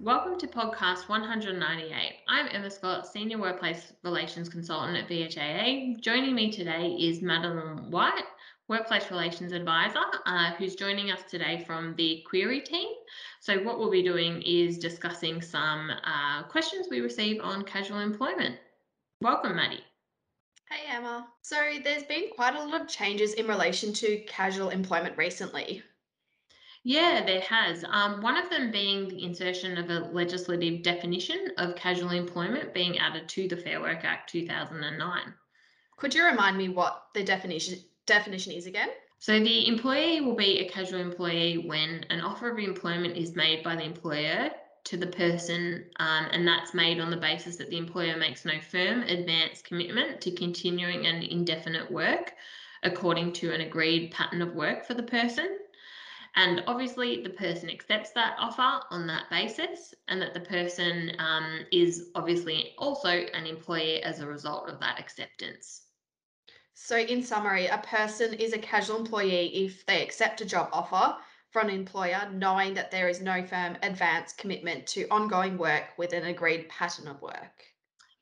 Welcome to podcast 198. I'm Emma Scott, Senior Workplace Relations Consultant at VHAA. Joining me today is Madeline White, Workplace Relations Advisor, uh, who's joining us today from the Query team. So, what we'll be doing is discussing some uh, questions we receive on casual employment. Welcome, Maddie. Hey, Emma. So, there's been quite a lot of changes in relation to casual employment recently. Yeah, there has. Um, one of them being the insertion of a legislative definition of casual employment being added to the Fair Work Act 2009. Could you remind me what the definition definition is again? So the employee will be a casual employee when an offer of employment is made by the employer to the person, um, and that's made on the basis that the employer makes no firm advance commitment to continuing an indefinite work according to an agreed pattern of work for the person. And obviously, the person accepts that offer on that basis, and that the person um, is obviously also an employee as a result of that acceptance. So, in summary, a person is a casual employee if they accept a job offer from an employer, knowing that there is no firm advance commitment to ongoing work with an agreed pattern of work.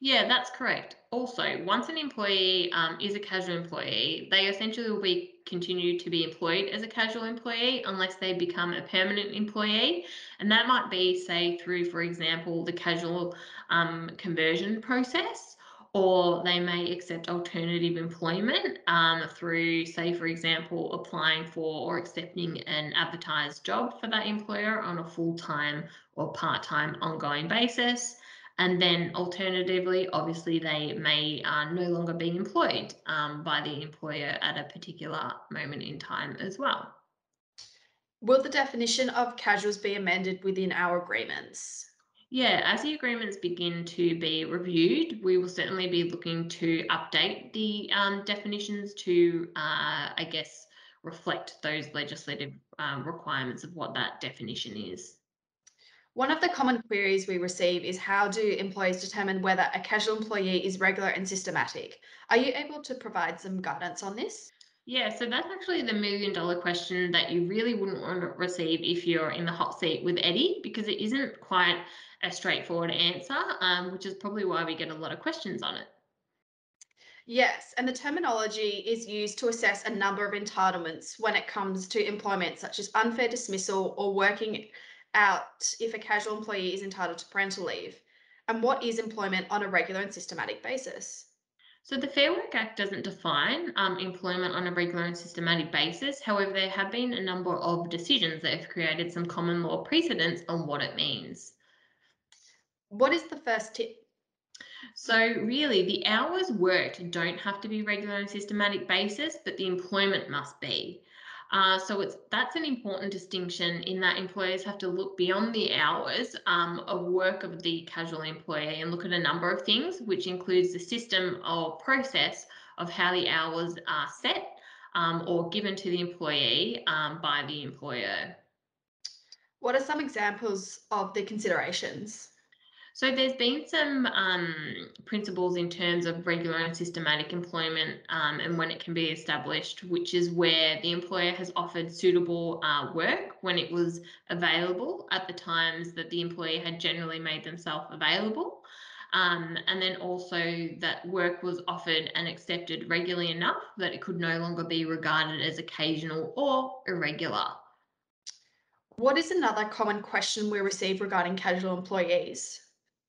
Yeah, that's correct. Also, once an employee um, is a casual employee, they essentially will be continue to be employed as a casual employee unless they become a permanent employee. And that might be, say, through, for example, the casual um, conversion process, or they may accept alternative employment um, through, say, for example, applying for or accepting an advertised job for that employer on a full time or part time ongoing basis. And then alternatively, obviously, they may uh, no longer be employed um, by the employer at a particular moment in time as well. Will the definition of casuals be amended within our agreements? Yeah, as the agreements begin to be reviewed, we will certainly be looking to update the um, definitions to, uh, I guess, reflect those legislative um, requirements of what that definition is. One of the common queries we receive is how do employees determine whether a casual employee is regular and systematic? Are you able to provide some guidance on this? Yeah, so that's actually the million dollar question that you really wouldn't want to receive if you're in the hot seat with Eddie, because it isn't quite a straightforward answer, um, which is probably why we get a lot of questions on it. Yes, and the terminology is used to assess a number of entitlements when it comes to employment, such as unfair dismissal or working out if a casual employee is entitled to parental leave? And what is employment on a regular and systematic basis? So the Fair Work Act doesn't define um, employment on a regular and systematic basis. However, there have been a number of decisions that have created some common law precedents on what it means. What is the first tip? So really, the hours worked don't have to be regular and systematic basis, but the employment must be. Uh, so it's that's an important distinction in that employers have to look beyond the hours um, of work of the casual employee and look at a number of things, which includes the system or process of how the hours are set um, or given to the employee um, by the employer. What are some examples of the considerations? So there's been some um, principles in terms of regular and systematic employment um, and when it can be established, which is where the employer has offered suitable uh, work when it was available at the times that the employee had generally made themselves available. Um, and then also that work was offered and accepted regularly enough that it could no longer be regarded as occasional or irregular. What is another common question we receive regarding casual employees?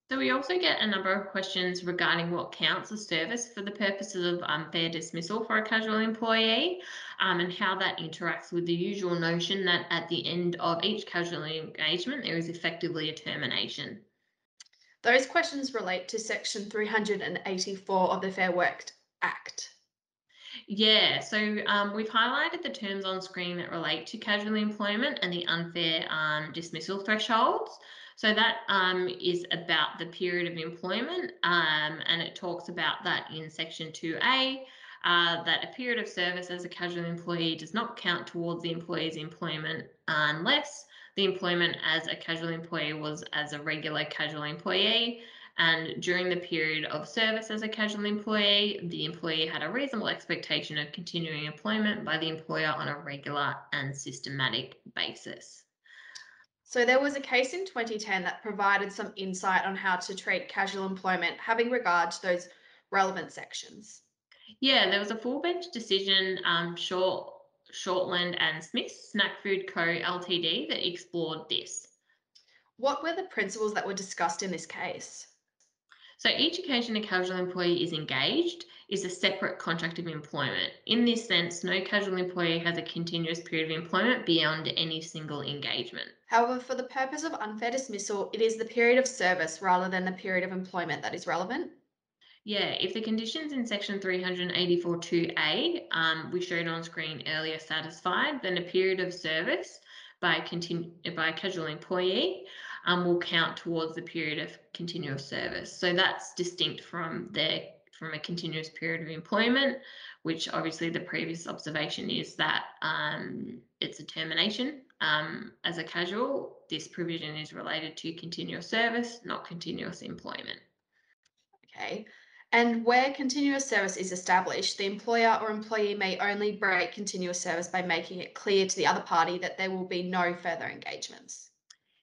So we also get a number of questions regarding what counts as service for the purposes of unfair um, dismissal for a casual employee um, and how that interacts with the usual notion that at the end of each casual engagement there is effectively a termination. Those questions relate to section 384 of the Fair Work Act. Yeah, so um, we've highlighted the terms on screen that relate to casual employment and the unfair um, dismissal thresholds. So that um, is about the period of employment, um, and it talks about that in section 2A. Uh, that a period of service as a casual employee does not count towards the employee's employment unless the employment as a casual employee was as a regular casual employee And during the period of service as a casual employee, the employee had a reasonable expectation of continuing employment by the employer on a regular and systematic basis. So there was a case in 2010 that provided some insight on how to treat casual employment, having regard to those relevant sections. Yeah, there was a full bench decision, um, Short, Shortland and Smith, Snack Food Co. Ltd, that explored this. What were the principles that were discussed in this case? So each occasion a casual employee is engaged is a separate contract of employment. In this sense, no casual employee has a continuous period of employment beyond any single engagement. However, for the purpose of unfair dismissal, it is the period of service rather than the period of employment that is relevant. Yeah, if the conditions in section 384.2a, um, we showed on screen earlier, satisfied, then a period of service by a, continu- by a casual employee um, will count towards the period of continuous service. So that's distinct from their from a continuous period of employment, which obviously the previous observation is that um, it's a termination um, as a casual. This provision is related to continuous service, not continuous employment. Okay. And where continuous service is established, the employer or employee may only break continuous service by making it clear to the other party that there will be no further engagements.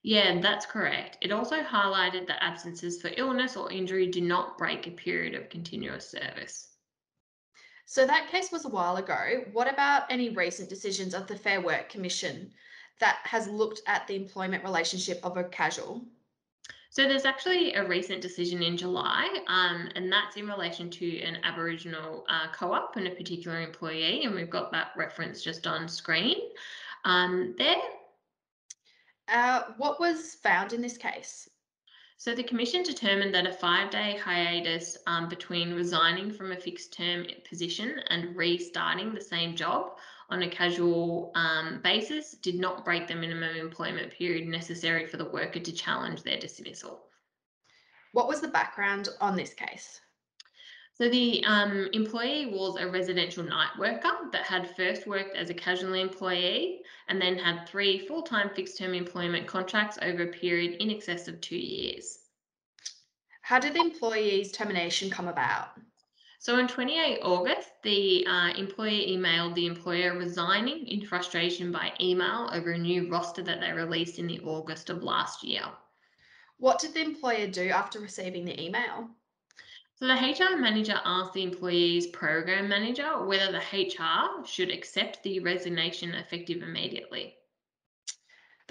Yeah, that's correct. It also highlighted that absences for illness or injury do not break a period of continuous service. So that case was a while ago. What about any recent decisions of the Fair Work Commission that has looked at the employment relationship of a casual? So there's actually a recent decision in July, um, and that's in relation to an Aboriginal uh, co-op and a particular employee, and we've got that reference just on screen um, there. Uh, what was found in this case? So the Commission determined that a five-day hiatus um, between resigning from a fixed-term position and restarting the same job on a casual um, basis did not break the minimum employment period necessary for the worker to challenge their dismissal. What was the background on this case? So the um, employee was a residential night worker that had first worked as a casual employee and then had three full-time fixed-term employment contracts over a period in excess of two years. How did the employee's termination come about? So on 28 August, the uh, employer emailed the employer resigning in frustration by email over a new roster that they released in the August of last year. What did the employer do after receiving the email? So the HR manager asked the employee's program manager whether the HR should accept the resignation effective immediately.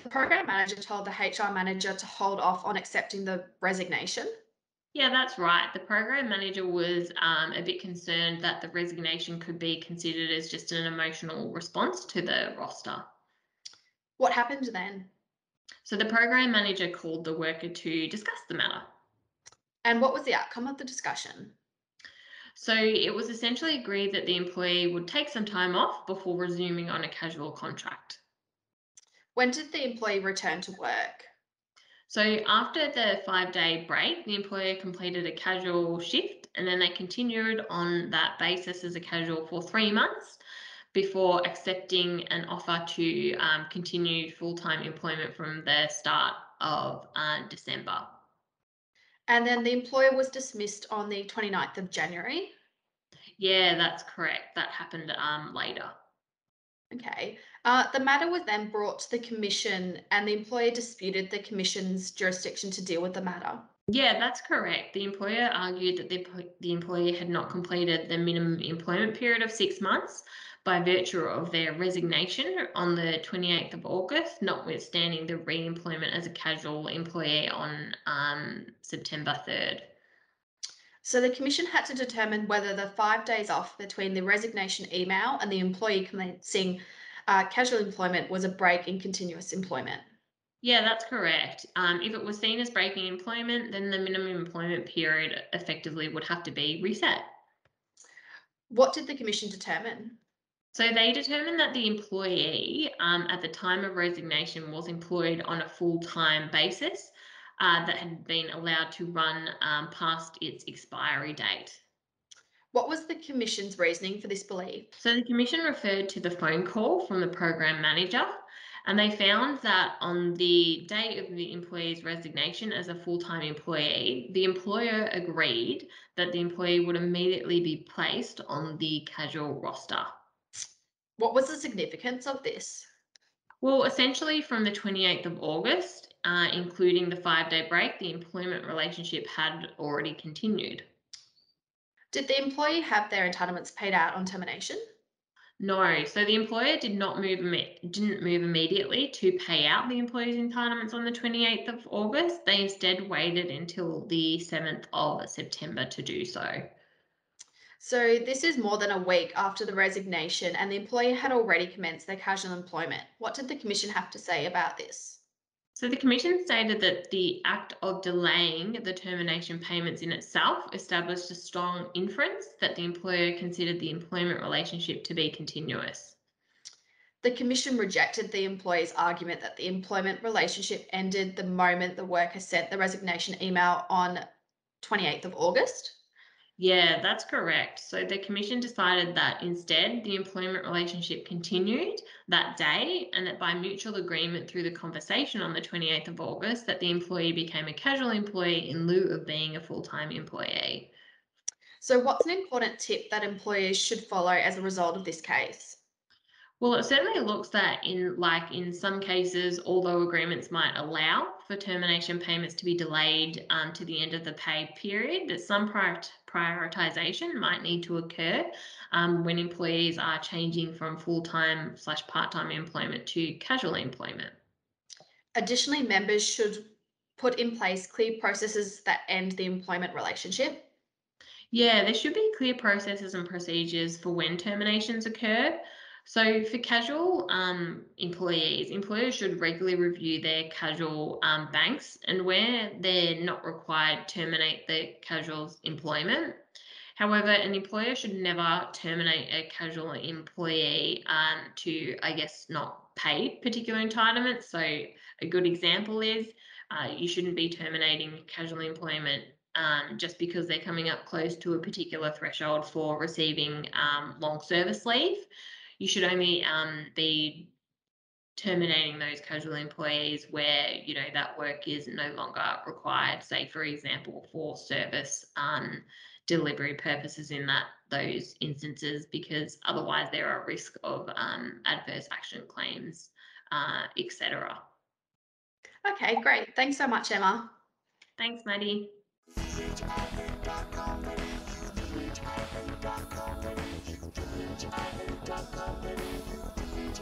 The program manager told the HR manager to hold off on accepting the resignation. Yeah, that's right. The program manager was um, a bit concerned that the resignation could be considered as just an emotional response to the roster. What happened then? So the program manager called the worker to discuss the matter. And what was the outcome of the discussion? So it was essentially agreed that the employee would take some time off before resuming on a casual contract. When did the employee return to work? So after the five day break, the employer completed a casual shift and then they continued on that basis as a casual for three months before accepting an offer to um, continue full time employment from the start of uh, December. And then the employer was dismissed on the 29th of January. Yeah, that's correct. That happened um, later. Okay. Uh, the matter was then brought to the commission, and the employer disputed the commission's jurisdiction to deal with the matter. Yeah, that's correct. The employer argued that the, the employee had not completed the minimum employment period of six months by virtue of their resignation on the 28th of August, notwithstanding the re employment as a casual employee on um, September 3rd. So the commission had to determine whether the five days off between the resignation email and the employee commencing uh, casual employment was a break in continuous employment. Yeah, that's correct. Um, if it was seen as breaking employment, then the minimum employment period effectively would have to be reset. What did the commission determine? So they determined that the employee um, at the time of resignation was employed on a full time basis uh, that had been allowed to run um, past its expiry date. What was the Commission's reasoning for this belief? So the Commission referred to the phone call from the program manager And they found that on the day of the employee's resignation as a full time employee, the employer agreed that the employee would immediately be placed on the casual roster. What was the significance of this? Well, essentially, from the 28th of August, uh, including the five day break, the employment relationship had already continued. Did the employee have their entitlements paid out on termination? No, so the employer did not move didn't move immediately to pay out the employee's entitlements on the 28th of August. They instead waited until the 7th of September to do so. So this is more than a week after the resignation and the employer had already commenced their casual employment. What did the commission have to say about this? So the Commission stated that the act of delaying the termination payments in itself established a strong inference that the employer considered the employment relationship to be continuous. The Commission rejected the employer's argument that the employment relationship ended the moment the worker sent the resignation email on 28th of August. Yeah, that's correct. So the commission decided that instead the employment relationship continued that day and that by mutual agreement through the conversation on the 28th of August that the employee became a casual employee in lieu of being a full-time employee. So what's an important tip that employers should follow as a result of this case? Well, it certainly looks that in like in some cases, although agreements might allow for termination payments to be delayed um, to the end of the pay period, that some prior prioritization might need to occur um, when employees are changing from full-time slash part-time employment to casual employment. Additionally, members should put in place clear processes that end the employment relationship. Yeah, there should be clear processes and procedures for when terminations occur. So for casual um, employees, employers should regularly review their casual um, banks and where they're not required, terminate the casual's employment. However, an employer should never terminate a casual employee um, to, I guess, not pay particular entitlements. So a good example is uh, you shouldn't be terminating casual employment um, just because they're coming up close to a particular threshold for receiving um, long service leave you should only um, be terminating those casual employees where you know that work is no longer required. Say for example for service um, delivery purposes in that those instances because otherwise there are at risk of um, adverse action claims uh, etc okay great. Thanks so much emma. Thanks maddie